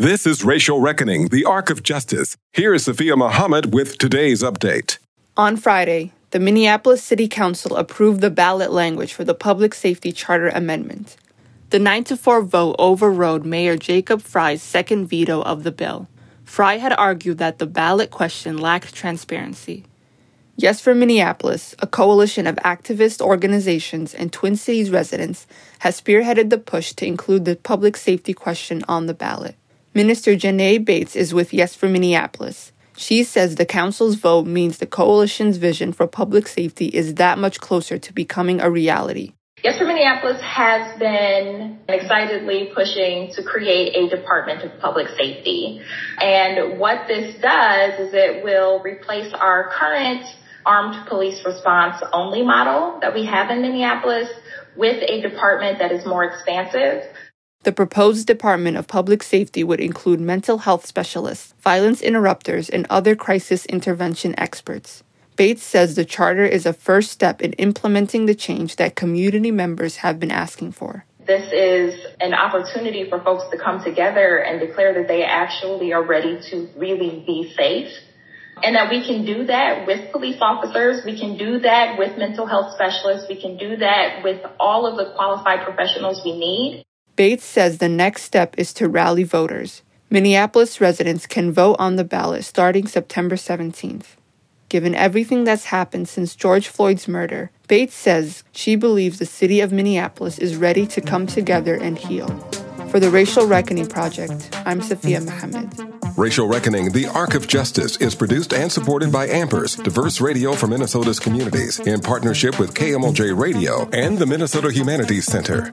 This is Racial Reckoning, the Arc of Justice. Here is Sophia Muhammad with today's update. On Friday, the Minneapolis City Council approved the ballot language for the Public Safety Charter Amendment. The 9 to 4 vote overrode Mayor Jacob Frey's second veto of the bill. Frey had argued that the ballot question lacked transparency. Yes for Minneapolis, a coalition of activist organizations and Twin Cities residents, has spearheaded the push to include the public safety question on the ballot. Minister Janae Bates is with Yes for Minneapolis. She says the council's vote means the coalition's vision for public safety is that much closer to becoming a reality. Yes for Minneapolis has been excitedly pushing to create a Department of Public Safety. And what this does is it will replace our current armed police response only model that we have in Minneapolis with a department that is more expansive. The proposed Department of Public Safety would include mental health specialists, violence interrupters, and other crisis intervention experts. Bates says the charter is a first step in implementing the change that community members have been asking for. This is an opportunity for folks to come together and declare that they actually are ready to really be safe and that we can do that with police officers. We can do that with mental health specialists. We can do that with all of the qualified professionals we need. Bates says the next step is to rally voters. Minneapolis residents can vote on the ballot starting September 17th. Given everything that's happened since George Floyd's murder, Bates says she believes the city of Minneapolis is ready to come together and heal. For the Racial Reckoning Project, I'm Sophia Mohammed. Racial Reckoning, the Arc of Justice, is produced and supported by Ampers, diverse radio for Minnesota's communities, in partnership with KMOJ Radio and the Minnesota Humanities Center.